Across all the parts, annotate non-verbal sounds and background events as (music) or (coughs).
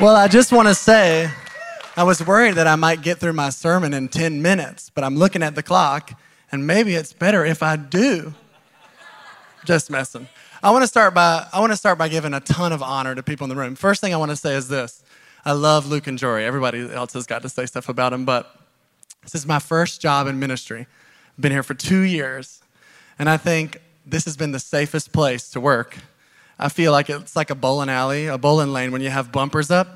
Well, I just want to say, I was worried that I might get through my sermon in 10 minutes, but I'm looking at the clock, and maybe it's better if I do. Just messing. I want to start by I want to start by giving a ton of honor to people in the room. First thing I want to say is this: I love Luke and Jory. Everybody else has got to say stuff about them, but this is my first job in ministry. I've been here for two years, and I think this has been the safest place to work. I feel like it's like a bowling alley, a bowling lane when you have bumpers up.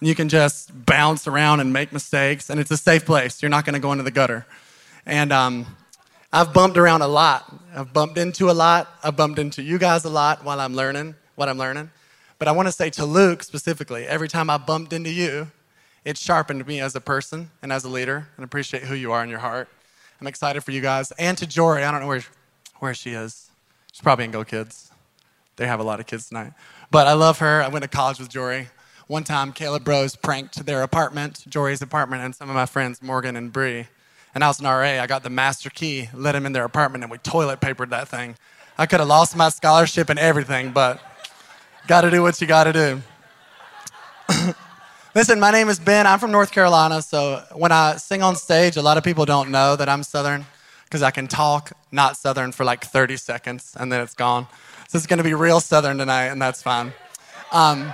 And you can just bounce around and make mistakes, and it's a safe place. You're not going to go into the gutter. And um, I've bumped around a lot. I've bumped into a lot. I've bumped into you guys a lot while I'm learning what I'm learning. But I want to say to Luke specifically, every time I bumped into you, it sharpened me as a person and as a leader, and appreciate who you are in your heart. I'm excited for you guys. And to Jory, I don't know where, where she is. She's probably in Go Kids. They have a lot of kids tonight. But I love her. I went to college with Jory. One time, Caleb Bros pranked their apartment, Jory's apartment, and some of my friends, Morgan and Bree. And I was an RA. I got the master key, let them in their apartment, and we toilet papered that thing. I could have lost my scholarship and everything, but got to do what you got to do. (coughs) Listen, my name is Ben. I'm from North Carolina, so when I sing on stage, a lot of people don't know that I'm Southern because I can talk not Southern for like 30 seconds and then it's gone. So it's going to be real Southern tonight, and that's fine. Um,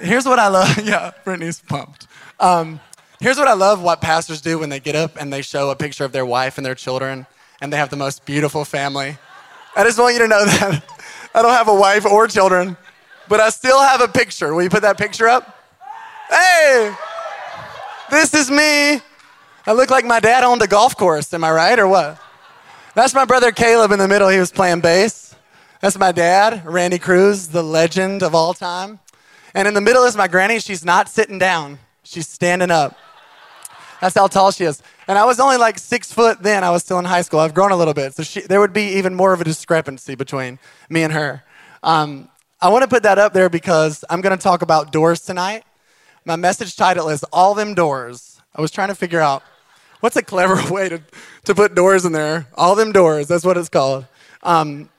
here's what I love. (laughs) yeah, Brittany's pumped. Um, here's what I love what pastors do when they get up and they show a picture of their wife and their children, and they have the most beautiful family. I just want you to know (laughs) that I don't have a wife or children, but I still have a picture. Will you put that picture up? Hey, this is me. I look like my dad owned a golf course, am I right, or what? That's my brother Caleb in the middle. He was playing bass. That's my dad, Randy Cruse, the legend of all time. And in the middle is my granny. She's not sitting down, she's standing up. That's how tall she is. And I was only like six foot then. I was still in high school. I've grown a little bit. So she, there would be even more of a discrepancy between me and her. Um, I want to put that up there because I'm going to talk about doors tonight. My message title is All Them Doors. I was trying to figure out what's a clever (laughs) way to, to put doors in there. All Them Doors, that's what it's called. Um,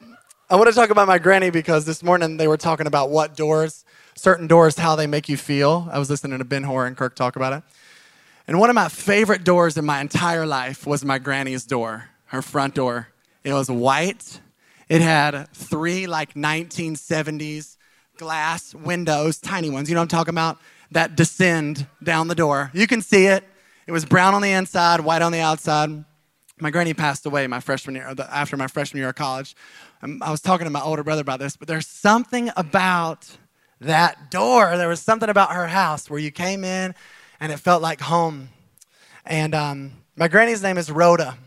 I want to talk about my granny because this morning they were talking about what doors, certain doors, how they make you feel. I was listening to Ben Hoare and Kirk talk about it. And one of my favorite doors in my entire life was my granny's door, her front door. It was white. It had three like 1970s glass windows, tiny ones. You know what I'm talking about? that descend down the door. You can see it. It was brown on the inside, white on the outside. My granny passed away my freshman year, after my freshman year of college. Um, I was talking to my older brother about this, but there's something about that door. There was something about her house where you came in and it felt like home. And um, my granny's name is Rhoda.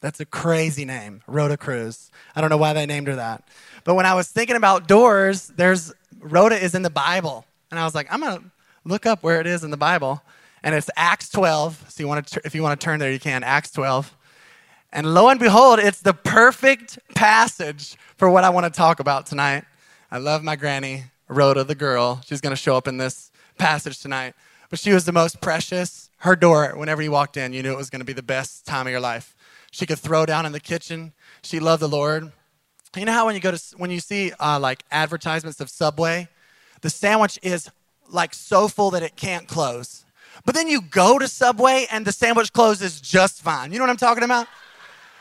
That's a crazy name, Rhoda Cruse. I don't know why they named her that. But when I was thinking about doors, there's Rhoda is in the Bible. And I was like, I'm going to look up where it is in the Bible, and it's Acts 12. So you want to, if you want to turn there, you can. Acts 12. And lo and behold, it's the perfect passage for what I want to talk about tonight. I love my granny, Rhoda, the girl. She's going to show up in this passage tonight. But she was the most precious. Her door, whenever you walked in, you knew it was going to be the best time of your life. She could throw down in the kitchen. She loved the Lord. You know how when you go to when you see uh, like advertisements of Subway, the sandwich is like so full that it can't close. But then you go to Subway and the sandwich closes just fine. You know what I'm talking about?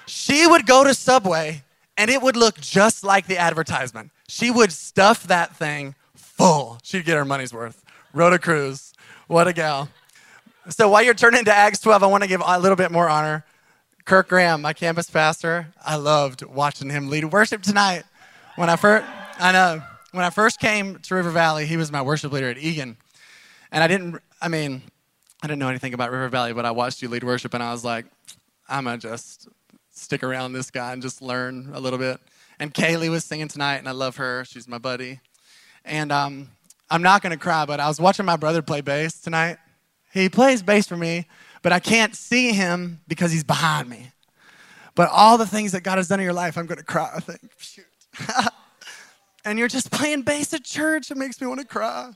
She would go to Subway and it would look just like the advertisement. She would stuff that thing full. She'd get her money's worth. Rhoda Cruse, what a gal. So while you're turning to Acts 12, I want to give a little bit more honor. Kirk Graham, my campus pastor, I loved watching him lead worship tonight. When I first, I know, when I first came to River Valley, he was my worship leader at Eagan. And I didn't, I mean, I didn't know anything about River Valley, but I watched you lead worship and I was like, I'm to just stick around this guy and just learn a little bit. And Kaylee was singing tonight, and I love her. She's my buddy. And um, I'm not going to cry, but I was watching my brother play bass tonight. He plays bass for me, but I can't see him because he's behind me. But all the things that God has done in your life, I'm going to cry, I think. Shoot. (laughs) and you're just playing bass at church, it makes me want to cry.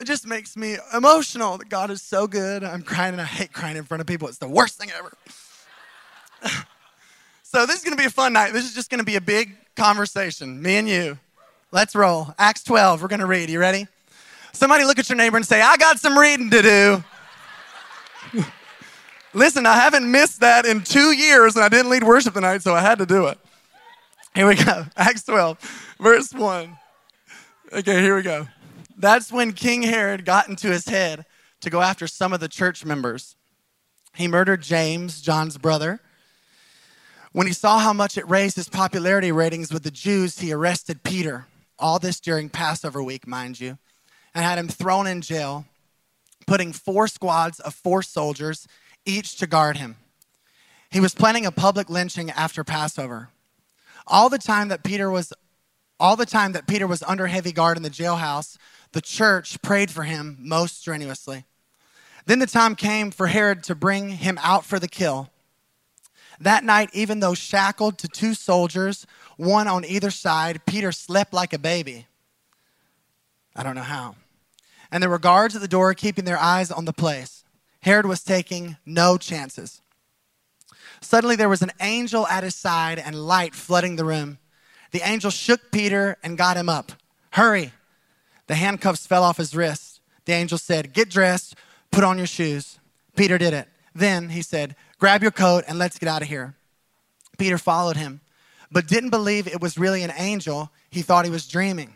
It just makes me emotional that God is so good. I'm crying and I hate crying in front of people. It's the worst thing ever. So, this is going to be a fun night. This is just going to be a big conversation, me and you. Let's roll. Acts 12, we're going to read. You ready? Somebody look at your neighbor and say, I got some reading to do. (laughs) Listen, I haven't missed that in two years, and I didn't lead worship tonight, so I had to do it. Here we go. (laughs) Acts 12, verse 1. Okay, here we go. That's when King Herod got into his head to go after some of the church members. He murdered James, John's brother. When he saw how much it raised his popularity ratings with the Jews, he arrested Peter. All this during Passover week, mind you, and had him thrown in jail, putting four squads of four soldiers each to guard him. He was planning a public lynching after Passover. All the time that Peter was all the time that Peter was under heavy guard in the jailhouse, the church prayed for him most strenuously. Then the time came for Herod to bring him out for the kill. That night, even though shackled to two soldiers, one on either side, Peter slept like a baby. I don't know how. And there were guards at the door keeping their eyes on the place. Herod was taking no chances. Suddenly, there was an angel at his side and light flooding the room. The angel shook Peter and got him up. Hurry! The handcuffs fell off his wrists. The angel said, Get dressed, put on your shoes. Peter did it. Then he said, Grab your coat and let's get out of here. Peter followed him, but didn't believe it was really an angel. He thought he was dreaming.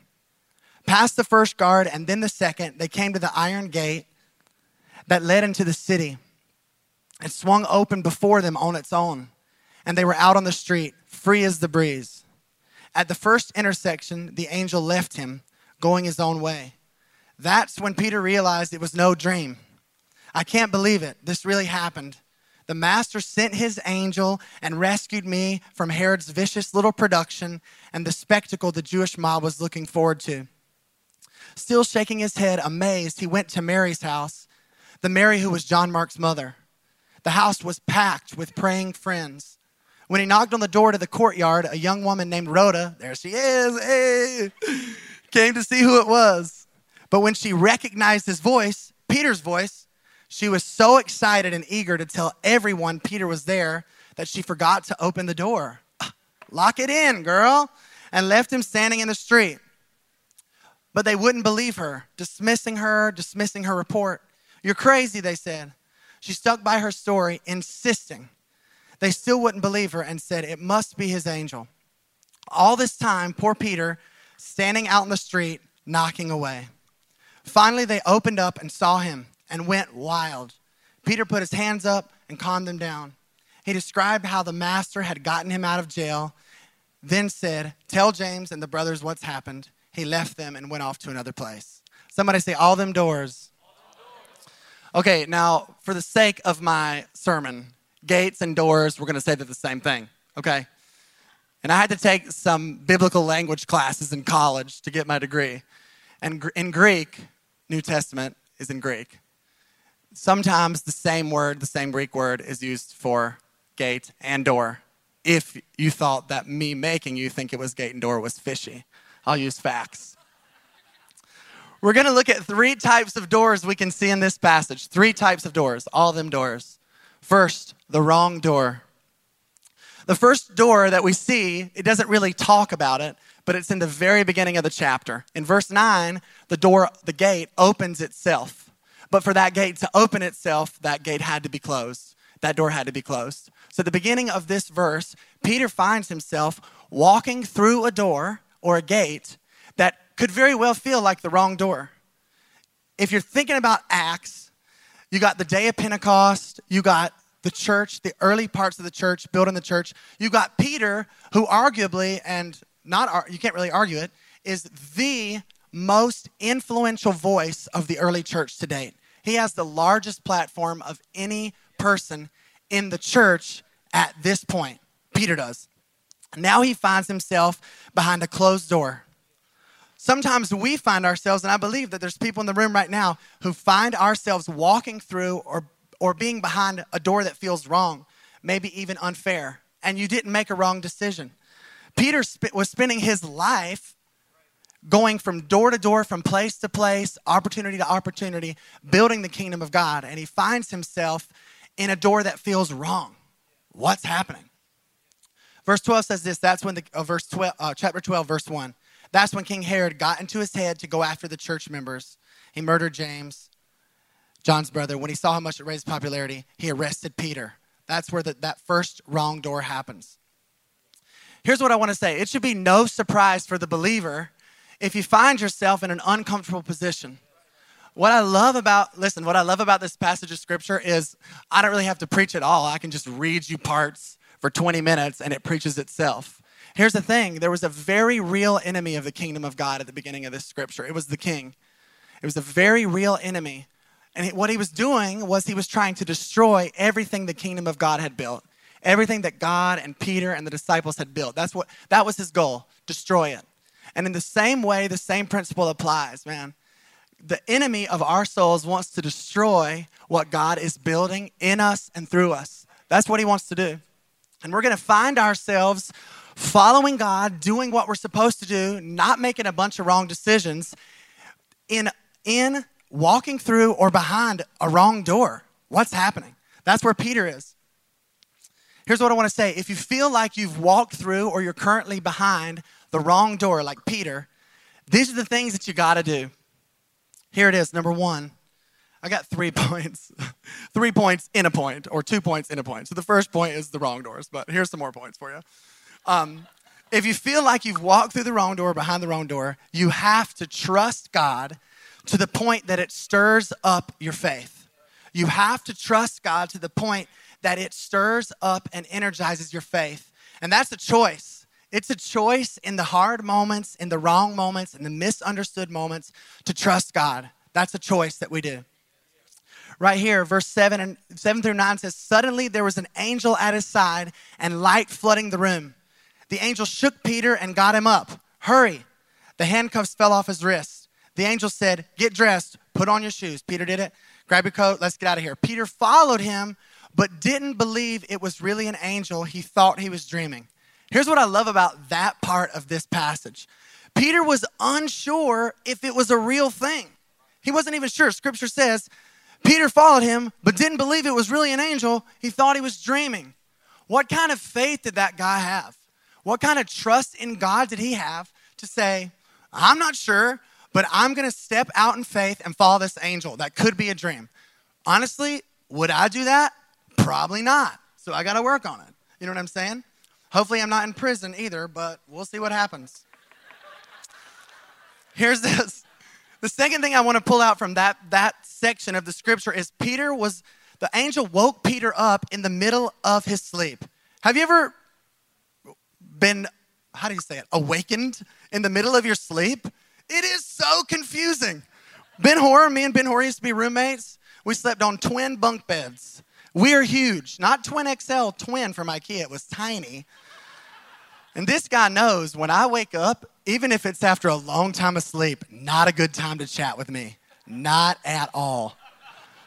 Past the first guard and then the second, they came to the iron gate that led into the city. It swung open before them on its own, and they were out on the street, free as the breeze. At the first intersection, the angel left him, going his own way. That's when Peter realized it was no dream. I can't believe it. This really happened. The master sent his angel and rescued me from Herod's vicious little production and the spectacle the Jewish mob was looking forward to. Still shaking his head, amazed, he went to Mary's house the Mary who was John Mark's mother. The house was packed with praying friends. When he knocked on the door to the courtyard, a young woman named Rhoda, there she is, hey, came to see who it was. But when she recognized his voice, Peter's voice, she was so excited and eager to tell everyone Peter was there that she forgot to open the door. (sighs) Lock it in, girl, and left him standing in the street. But they wouldn't believe her, dismissing her, dismissing her report. You're crazy, they said. She stuck by her story, insisting. They still wouldn't believe her and said, It must be his angel. All this time, poor Peter, standing out in the street, knocking away. Finally, they opened up and saw him and went wild. Peter put his hands up and calmed them down. He described how the master had gotten him out of jail, then said, Tell James and the brothers what's happened. He left them and went off to another place. Somebody say, All them doors Okay, now for the sake of my sermon, gates and doors, we're to say they're the same thing, okay? And I had to take some biblical language classes in college to get my degree. And in Greek, New Testament is in Greek. Sometimes the same word, the same Greek word, is used for gate and door. If you thought that me making you think it was gate and door was fishy, I'll use facts. We're going to look at three types of doors we can see in this passage. Three types of doors, all them doors. First, the wrong door. The first door that we see, it doesn't really talk about it, but it's in the very beginning of the chapter. In verse 9, the door, the gate opens itself. But for that gate to open itself, that gate had to be closed. That door had to be closed. So, at the beginning of this verse, Peter finds himself walking through a door or a gate that could very well feel like the wrong door. If you're thinking about Acts, you got the day of Pentecost, you got the church, the early parts of the church, building the church. You got Peter, who arguably, and not you can't really argue it, is the most influential voice of the early church to date. He has the largest platform of any person in the church at this point. Peter does. Now he finds himself behind a closed door. Sometimes we find ourselves, and I believe that there's people in the room right now who find ourselves walking through or, or being behind a door that feels wrong, maybe even unfair, and you didn't make a wrong decision. Peter was spending his life going from door to door, from place to place, opportunity to opportunity, building the kingdom of God, and he finds himself in a door that feels wrong. What's happening? Verse 12 says this. That's when the uh, verse 12, uh, chapter 12, verse 1. That's when King Herod got into his head to go after the church members. He murdered James, John's brother. When he saw how much it raised popularity, he arrested Peter. That's where the, that first wrong door happens. Here's what I want to say it should be no surprise for the believer if you find yourself in an uncomfortable position. What I love about, listen, what I love about this passage of scripture is I don't really have to preach at all. I can just read you parts for 20 minutes and it preaches itself. Here's the thing there was a very real enemy of the kingdom of God at the beginning of this scripture. It was the king, it was a very real enemy. And what he was doing was he was trying to destroy everything the kingdom of God had built. Everything that God and Peter and the disciples had built. That's what that was his goal, destroy it. And in the same way, the same principle applies, man. The enemy of our souls wants to destroy what God is building in us and through us. That's what he wants to do. And we're going to find ourselves following God, doing what we're supposed to do, not making a bunch of wrong decisions in in walking through or behind a wrong door. What's happening? That's where Peter is. Here's what I want to say. If you feel like you've walked through or you're currently behind the wrong door, like Peter, these are the things that you got to do. Here it is. Number one, I got three (laughs) points. three points in a point, or two points in a point. So the first point is the wrong doors, but here's some more points for you. Um, if you feel like you've walked through the wrong door, behind the wrong door, you have to trust God to the point that it stirs up your faith. You have to trust God to the point that it stirs up and energizes your faith. And that's a choice. It's a choice in the hard moments, in the wrong moments, in the misunderstood moments to trust God. That's a choice that we do. Right here, verse 7 and 7 through 9 says, Suddenly there was an angel at his side and light flooding the room. The angel shook Peter and got him up. Hurry. The handcuffs fell off his wrists. The angel said, Get dressed, put on your shoes. Peter did it. Grab your coat, let's get out of here. Peter followed him, but didn't believe it was really an angel. He thought he was dreaming. Here's what I love about that part of this passage Peter was unsure if it was a real thing. He wasn't even sure. Scripture says Peter followed him, but didn't believe it was really an angel. He thought he was dreaming. What kind of faith did that guy have? What kind of trust in God did he have to say, I'm not sure, but I'm going to step out in faith and follow this angel? That could be a dream. Honestly, would I do that? Probably not. So I got to work on it. You know what I'm saying? Hopefully, I'm not in prison either, but we'll see what happens. Here's this. The second thing I want to pull out from that, that section of the scripture is Peter was, the angel woke Peter up in the middle of his sleep. Have you ever been, how do you say it, awakened in the middle of your sleep? It is so confusing. Ben Hor, me and Ben Hor used to be roommates. We slept on twin bunk beds. We are huge, not twin XL, twin from IKEA. It was tiny. And this guy knows when I wake up, even if it's after a long time of sleep, not a good time to chat with me. Not at all.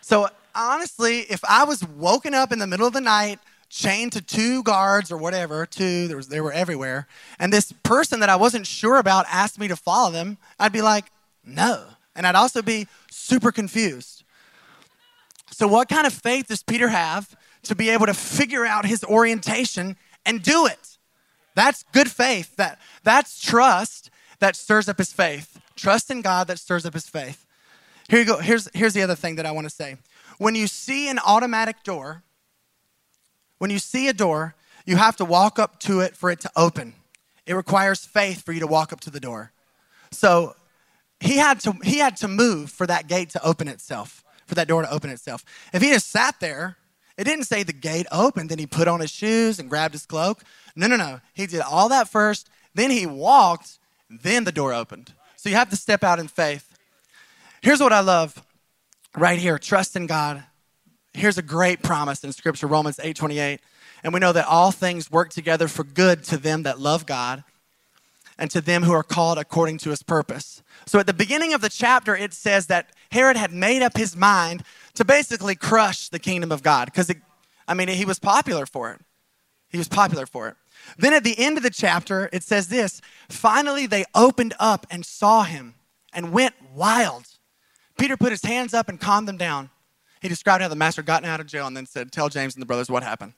So, honestly, if I was woken up in the middle of the night, chained to two guards or whatever, two, there was, they were everywhere, and this person that I wasn't sure about asked me to follow them, I'd be like, no. And I'd also be super confused. So, what kind of faith does Peter have to be able to figure out his orientation and do it? That's good faith. That, that's trust that stirs up his faith. Trust in God that stirs up his faith. Here you go. Here's, here's the other thing that I want to say. When you see an automatic door, when you see a door, you have to walk up to it for it to open. It requires faith for you to walk up to the door. So he had to, he had to move for that gate to open itself for that door to open itself. If he just sat there, it didn't say the gate opened, then he put on his shoes and grabbed his cloak. No, no, no. He did all that first, then he walked, then the door opened. So you have to step out in faith. Here's what I love right here trust in God. Here's a great promise in Scripture, Romans 8 28. And we know that all things work together for good to them that love God and to them who are called according to his purpose. So at the beginning of the chapter, it says that Herod had made up his mind to basically crush the kingdom of God because, I mean, he was popular for it. He was popular for it. Then at the end of the chapter, it says this finally they opened up and saw him and went wild. Peter put his hands up and calmed them down. He described how the master got out of jail and then said, Tell James and the brothers what happened.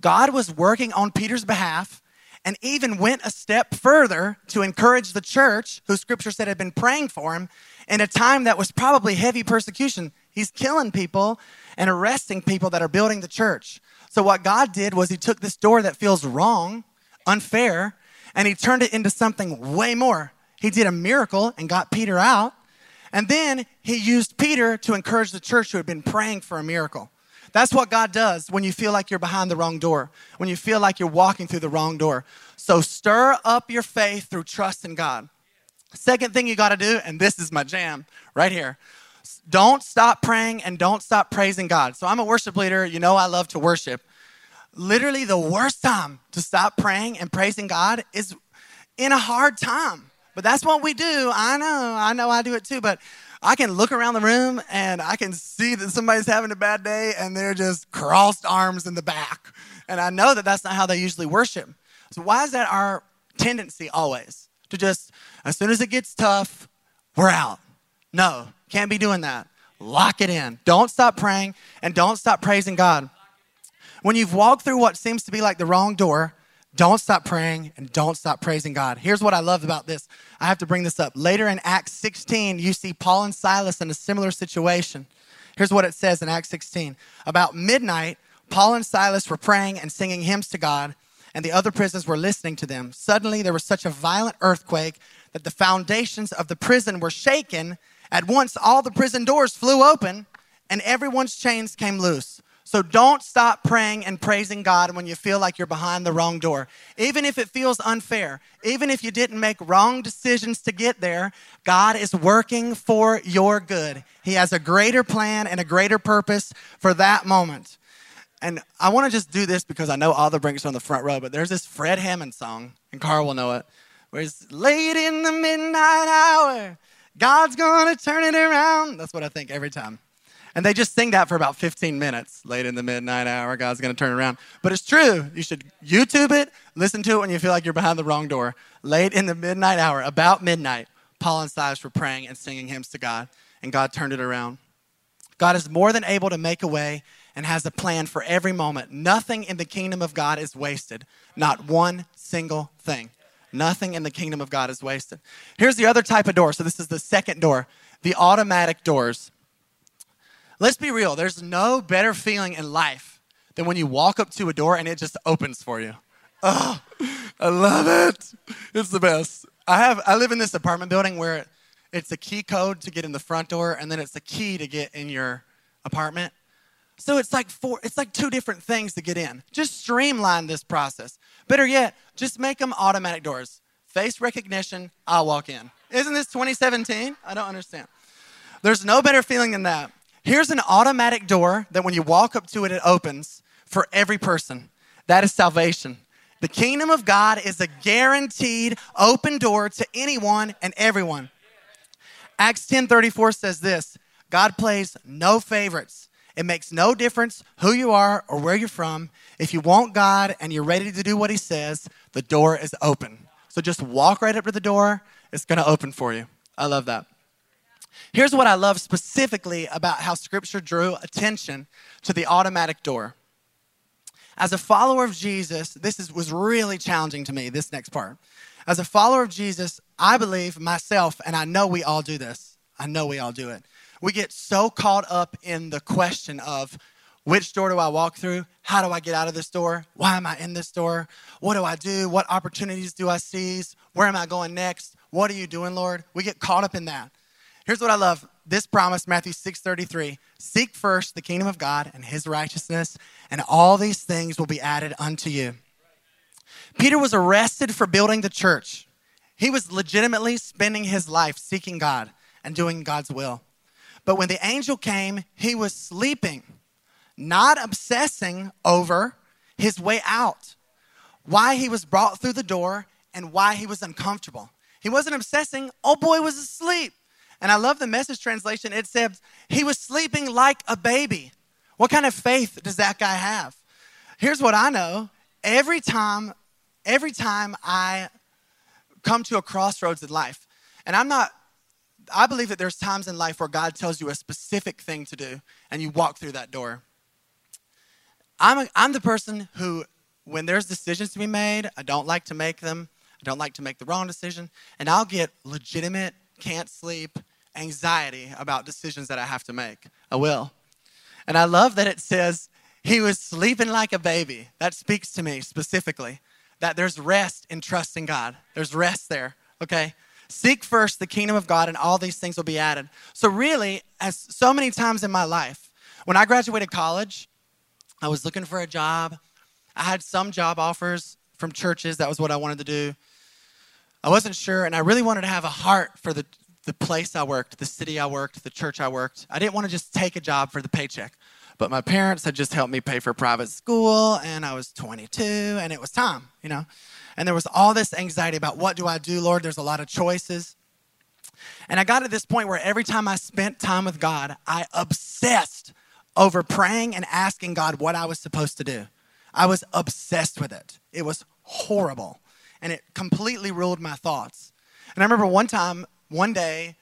God was working on Peter's behalf and even went a step further to encourage the church, who scripture said had been praying for him, in a time that was probably heavy persecution. He's killing people and arresting people that are building the church. So, what God did was He took this door that feels wrong, unfair, and He turned it into something way more. He did a miracle and got Peter out. And then He used Peter to encourage the church who had been praying for a miracle. That's what God does when you feel like you're behind the wrong door, when you feel like you're walking through the wrong door. So, stir up your faith through trust in God. Second thing you got to do, and this is my jam right here don't stop praying and don't stop praising God. So I'm a worship leader. You know, I love to worship. Literally, the worst time to stop praying and praising God is in a hard time. But that's what we do. I know, I know I do it too. But I can look around the room and I can see that somebody's having a bad day and they're just crossed arms in the back. And I know that that's not how they usually worship. So, why is that our tendency always? To just, as soon as it gets tough, we're out. No, can't be doing that. Lock it in. Don't stop praying and don't stop praising God. When you've walked through what seems to be like the wrong door, don't stop praying and don't stop praising God. Here's what I love about this. I have to bring this up. Later in Acts 16, you see Paul and Silas in a similar situation. Here's what it says in Acts 16. About midnight, Paul and Silas were praying and singing hymns to God, and the other prisoners were listening to them. Suddenly, there was such a violent earthquake that the foundations of the prison were shaken at once, all the prison doors flew open and everyone's chains came loose. So don't stop praying and praising God when you feel like you're behind the wrong door. Even if it feels unfair, even if you didn't make wrong decisions to get there, God is working for your good. He has a greater plan and a greater purpose for that moment. And I want to just do this because I know all the Brinks are on the front row, but there's this Fred Hammond song, and Carl will know it, where it's late in the midnight hour. God's gonna turn it around. That's what I think every time. And they just sing that for about 15 minutes late in the midnight hour. God's going to turn around. But it's true. You should YouTube it, listen to it when you feel like you're behind the wrong door. Late in the midnight hour, about midnight, Paul and Silas were praying and singing hymns to God, and God turned it around. God is more than able to make a way and has a plan for every moment. Nothing in the kingdom of God is wasted, not one single thing. Nothing in the kingdom of God is wasted. Here's the other type of door. So, this is the second door the automatic doors. Let's be real, there's no better feeling in life than when you walk up to a door and it just opens for you. Oh, I love it. It's the best. I have I live in this apartment building where it's a key code to get in the front door and then it's a key to get in your apartment. So it's like four, it's like two different things to get in. Just streamline this process. Better yet, just make them automatic doors. Face recognition, I'll walk in. Isn't this 2017? I don't understand. There's no better feeling than that. Here's an automatic door that when you walk up to it, it opens for every person. That is salvation. The kingdom of God is a guaranteed open door to anyone and everyone. Acts 10:34 says this, God plays no favorites. It makes no difference who you are or where you're from. If you want God and you're ready to do what He says, the door is open. So just walk right up to the door, it's going to open for you. I love that. Here's what I love specifically about how Scripture drew attention to the automatic door. As a follower of Jesus, this is, was really challenging to me, this next part. As a follower of Jesus, I believe myself, and I know we all do this, I know we all do it we get so caught up in the question of which door do I walk through? How do I get out of this door? Why am I in this door? What do I do? What opportunities do I seize? Where am I going next? What are you doing, Lord? We get caught up in that. Here's what I love. This promise, Matthew 6:33, seek first the kingdom of God and his righteousness, and all these things will be added unto you. Peter was arrested for building the church. He was legitimately spending his life seeking God and doing God's will. But when the angel came, he was sleeping, not obsessing over his way out, why he was brought through the door, and why he was uncomfortable. He wasn't obsessing, oh boy was asleep. And I love the message translation. It said, he was sleeping like a baby. What kind of faith does that guy have? Here's what I know. Every time, every time I come to a crossroads in life, and I'm not I believe that there's times in life where God tells you a specific thing to do and you walk through that door. I'm, a, I'm the person who when there's decisions to be made, I don't like to make them. I don't like to make the wrong decision. And I'll get legitimate, can't sleep, anxiety about decisions that I have to make. I will. And I love that it says he was sleeping like a baby. That speaks to me specifically that there's rest in trusting God. There's rest there, okay? Seek first the kingdom of God, and all these things will be added. So, really, as so many times in my life, when I graduated college, I was looking for a job. I had some job offers from churches. That was what I wanted to do. I wasn't sure, and I really wanted to have a heart for the, the place I worked, the city I worked, the church I worked. I didn't want to just take a job for the paycheck. But my parents had just helped me pay for private school, and I was 22, and it was time, you know. And there was all this anxiety about what do I do, Lord? There's a lot of choices. And I got to this point where every time I spent time with God, I obsessed over praying and asking God what I was supposed to do. I was obsessed with it. It was horrible. And it completely ruled my thoughts. And I remember one time, one day,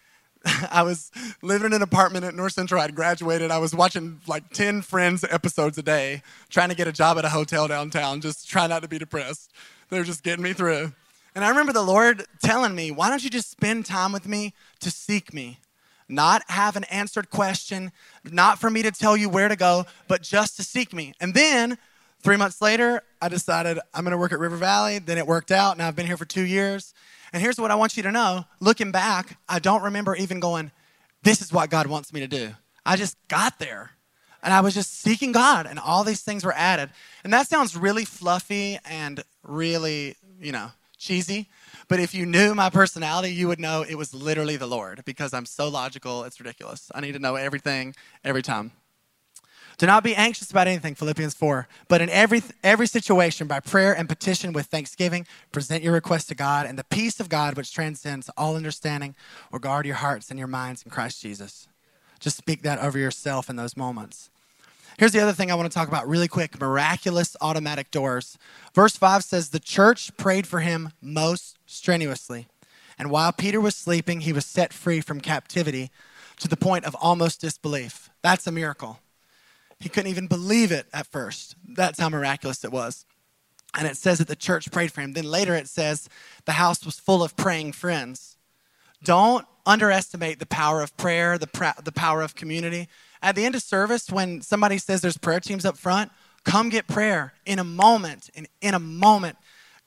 (laughs) I was living in an apartment at North Central. I'd graduated. I was watching like 10 Friends episodes a day, trying to get a job at a hotel downtown, just trying not to be depressed. They were just getting me through. And I remember the Lord telling me, Why don't you just spend time with me to seek me? Not have an answered question, not for me to tell you where to go, but just to seek me. And then three months later, I decided I'm going to work at River Valley. Then it worked out, and I've been here for two years. And here's what I want you to know looking back, I don't remember even going, This is what God wants me to do. I just got there. And I was just seeking God, and all these things were added. And that sounds really fluffy and really, you know, cheesy. But if you knew my personality, you would know it was literally the Lord because I'm so logical, it's ridiculous. I need to know everything every time. Do not be anxious about anything, Philippians 4. But in every, every situation, by prayer and petition with thanksgiving, present your request to God, and the peace of God, which transcends all understanding, will guard your hearts and your minds in Christ Jesus. Just speak that over yourself in those moments. Here's the other thing I want to talk about really quick miraculous automatic doors. Verse 5 says, The church prayed for him most strenuously. And while Peter was sleeping, he was set free from captivity to the point of almost disbelief. That's a miracle. He couldn't even believe it at first. That's how miraculous it was. And it says that the church prayed for him. Then later it says the house was full of praying friends. Don't underestimate the power of prayer, the, the power of community. At the end of service, when somebody says there's prayer teams up front, come get prayer in a moment. In, in a moment,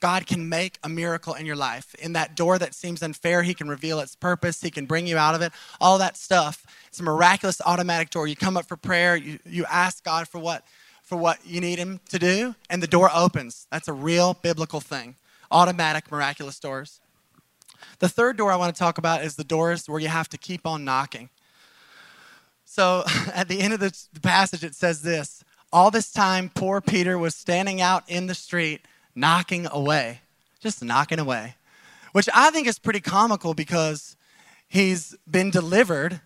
God can make a miracle in your life. In that door that seems unfair, He can reveal its purpose, He can bring you out of it, all that stuff. It's a miraculous automatic door. You come up for prayer, you, you ask God for what, for what you need Him to do, and the door opens. That's a real biblical thing. Automatic, miraculous doors. The third door I want to talk about is the doors where you have to keep on knocking. So (laughs) at the end of the passage, it says this All this time, poor Peter was standing out in the street knocking away, just knocking away, which I think is pretty comical because he's been delivered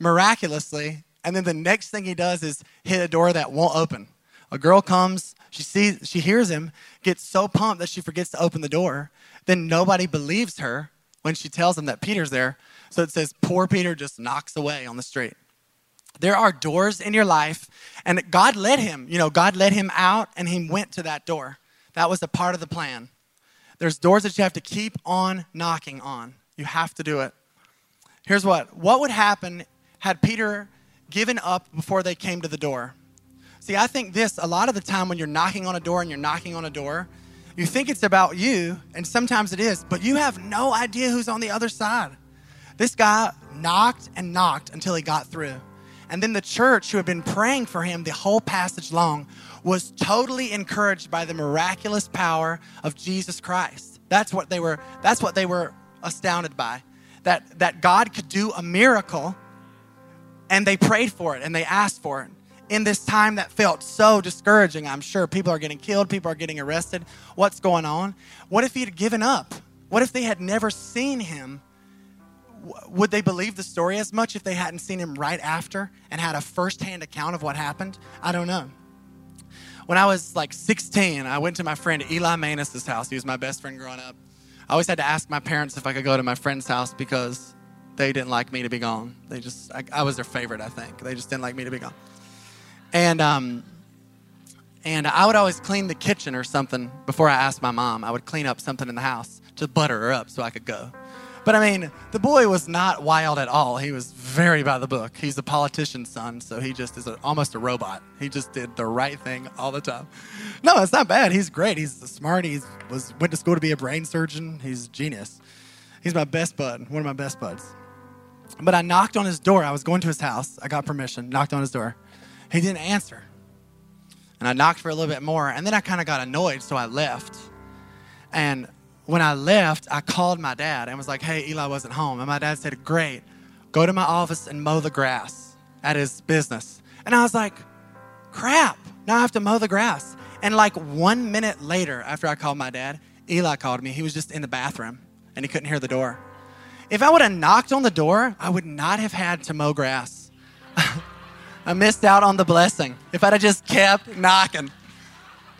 miraculously, and then the next thing he does is hit a door that won't open. A girl comes, she sees, she hears him, gets so pumped that she forgets to open the door. Then nobody believes her when she tells them that Peter's there. So it says, poor Peter just knocks away on the street. There are doors in your life, and God led him. You know, God led him out, and he went to that door. That was a part of the plan. There's doors that you have to keep on knocking on. You have to do it. Here's what what would happen had Peter given up before they came to the door? See, I think this a lot of the time when you're knocking on a door and you're knocking on a door, you think it's about you, and sometimes it is, but you have no idea who's on the other side. This guy knocked and knocked until he got through. And then the church, who had been praying for him the whole passage long, was totally encouraged by the miraculous power of Jesus Christ. That's what they were, that's what they were astounded by. That, that God could do a miracle, and they prayed for it and they asked for it. In this time that felt so discouraging, I'm sure people are getting killed, people are getting arrested. What's going on? What if he had given up? What if they had never seen him would they believe the story as much if they hadn't seen him right after and had a firsthand account of what happened? I don't know. When I was like 16, I went to my friend Eli Manus' house. He was my best friend growing up. I always had to ask my parents if I could go to my friend's house because they didn't like me to be gone. They just, I, I was their favorite, I think. They just didn't like me to be gone. And, um, And I would always clean the kitchen or something before I asked my mom. I would clean up something in the house to butter her up so I could go. But I mean, the boy was not wild at all. He was very by the book. He's a politician's son, so he just is a, almost a robot. He just did the right thing all the time. No, it's not bad. He's great. He's smart. He was went to school to be a brain surgeon. He's genius. He's my best bud, one of my best buds. But I knocked on his door. I was going to his house. I got permission, knocked on his door. He didn't answer. And I knocked for a little bit more, and then I kind of got annoyed, so I left. And when I left, I called my dad and was like, hey, Eli wasn't home. And my dad said, great, go to my office and mow the grass at his business. And I was like, crap, now I have to mow the grass. And like one minute later, after I called my dad, Eli called me. He was just in the bathroom and he couldn't hear the door. If I would have knocked on the door, I would not have had to mow grass. (laughs) I missed out on the blessing if I'd have just kept knocking.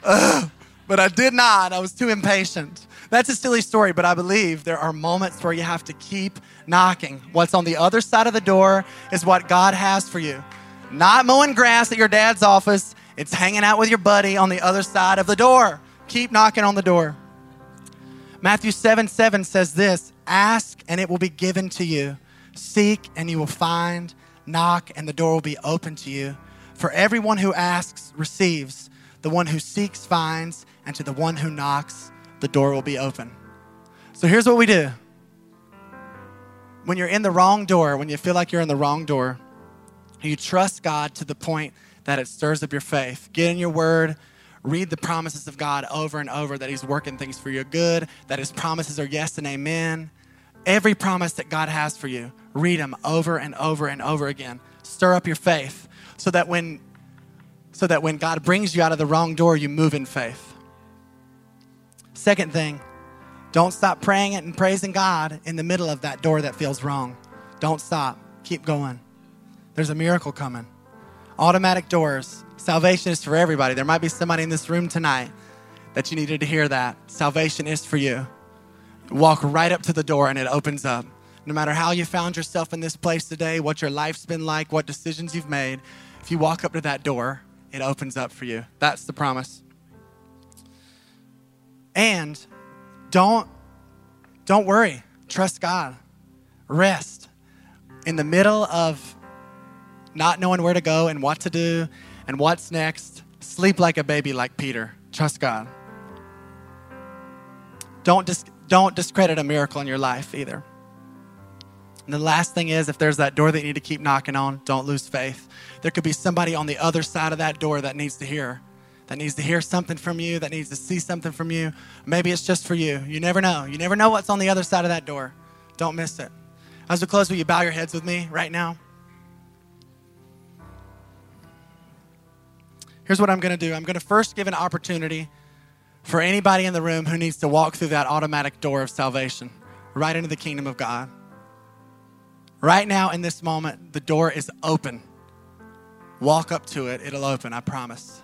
Ugh. But I did not. I was too impatient. That's a silly story, but I believe there are moments where you have to keep knocking. What's on the other side of the door is what God has for you. Not mowing grass at your dad's office, it's hanging out with your buddy on the other side of the door. Keep knocking on the door. Matthew 7 7 says this Ask and it will be given to you. Seek and you will find. Knock and the door will be open to you. For everyone who asks receives, the one who seeks finds, and to the one who knocks, the door will be open. So here's what we do when you're in the wrong door, when you feel like you're in the wrong door, you trust God to the point that it stirs up your faith. Get in your word, read the promises of God over and over that He's working things for your good, that His promises are yes and amen. Every promise that God has for you, read them over and over and over again. Stir up your faith so that when so that when God brings you out of the wrong door, you move in faith. Second thing, don't stop praying it and praising God in the middle of that door that feels wrong. Don't stop. Keep going. There's a miracle coming. Automatic doors. Salvation is for everybody. There might be somebody in this room tonight that you needed to hear that. Salvation is for you. Walk right up to the door and it opens up. No matter how you found yourself in this place today, what your life's been like, what decisions you've made, if you walk up to that door, it opens up for you. That's the promise. And don't don't worry. Trust God. Rest. In the middle of not knowing where to go and what to do and what's next, sleep like a baby like Peter. Trust God. Don't dis- don't discredit a miracle in your life either. And the last thing is if there's that door that you need to keep knocking on, don't lose faith. There could be somebody on the other side of that door that needs to hear that needs to hear something from you, that needs to see something from you. Maybe it's just for you. You never know. You never know what's on the other side of that door. Don't miss it. As we close, will you bow your heads with me right now? Here's what I'm going to do I'm going to first give an opportunity for anybody in the room who needs to walk through that automatic door of salvation right into the kingdom of God. Right now, in this moment, the door is open. Walk up to it, it'll open, I promise.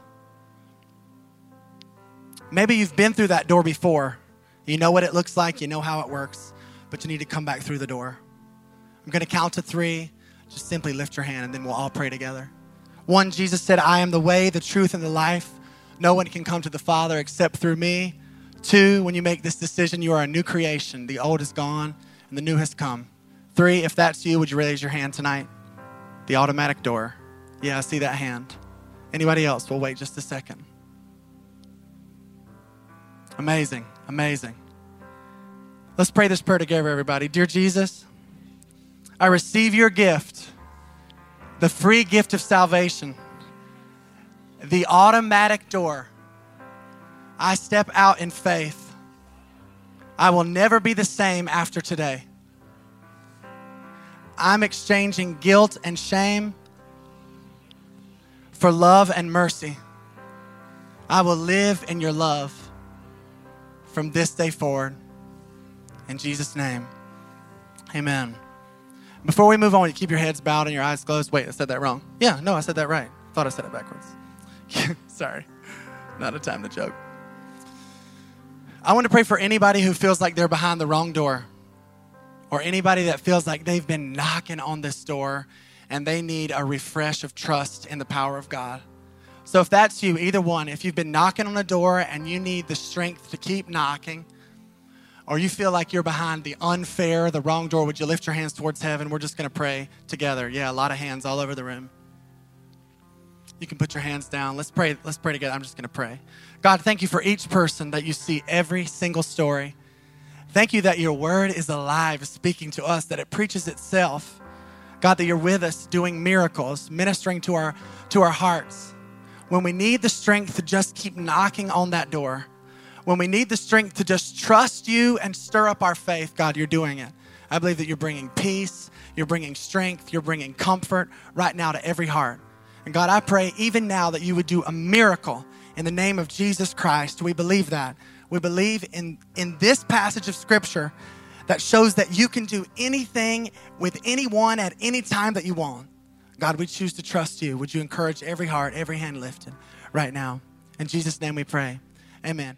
Maybe you've been through that door before. You know what it looks like, you know how it works, but you need to come back through the door. I'm going to count to three. Just simply lift your hand and then we'll all pray together. One, Jesus said, I am the way, the truth, and the life. No one can come to the Father except through me. Two, when you make this decision, you are a new creation. The old is gone and the new has come. Three, if that's you, would you raise your hand tonight? The automatic door. Yeah, I see that hand. Anybody else? We'll wait just a second. Amazing, amazing. Let's pray this prayer together, everybody. Dear Jesus, I receive your gift, the free gift of salvation, the automatic door. I step out in faith. I will never be the same after today. I'm exchanging guilt and shame for love and mercy. I will live in your love from this day forward. In Jesus' name, amen. Before we move on, you keep your heads bowed and your eyes closed. Wait, I said that wrong. Yeah, no, I said that right. Thought I said it backwards. (laughs) Sorry, not a time to joke. I want to pray for anybody who feels like they're behind the wrong door, or anybody that feels like they've been knocking on this door and they need a refresh of trust in the power of God. So if that's you, either one, if you've been knocking on a door and you need the strength to keep knocking, or you feel like you're behind the unfair, the wrong door, would you lift your hands towards heaven? We're just going to pray together. Yeah, a lot of hands all over the room. You can put your hands down. Let's pray. Let's pray together. I'm just going to pray. God, thank you for each person that you see every single story. Thank you that your word is alive, speaking to us, that it preaches itself. God, that you're with us doing miracles, ministering to our to our hearts. When we need the strength to just keep knocking on that door, when we need the strength to just trust you and stir up our faith, God, you're doing it. I believe that you're bringing peace, you're bringing strength, you're bringing comfort right now to every heart. And God, I pray even now that you would do a miracle in the name of Jesus Christ. We believe that. We believe in, in this passage of Scripture that shows that you can do anything with anyone at any time that you want. God, we choose to trust you. Would you encourage every heart, every hand lifted right now? In Jesus' name we pray. Amen.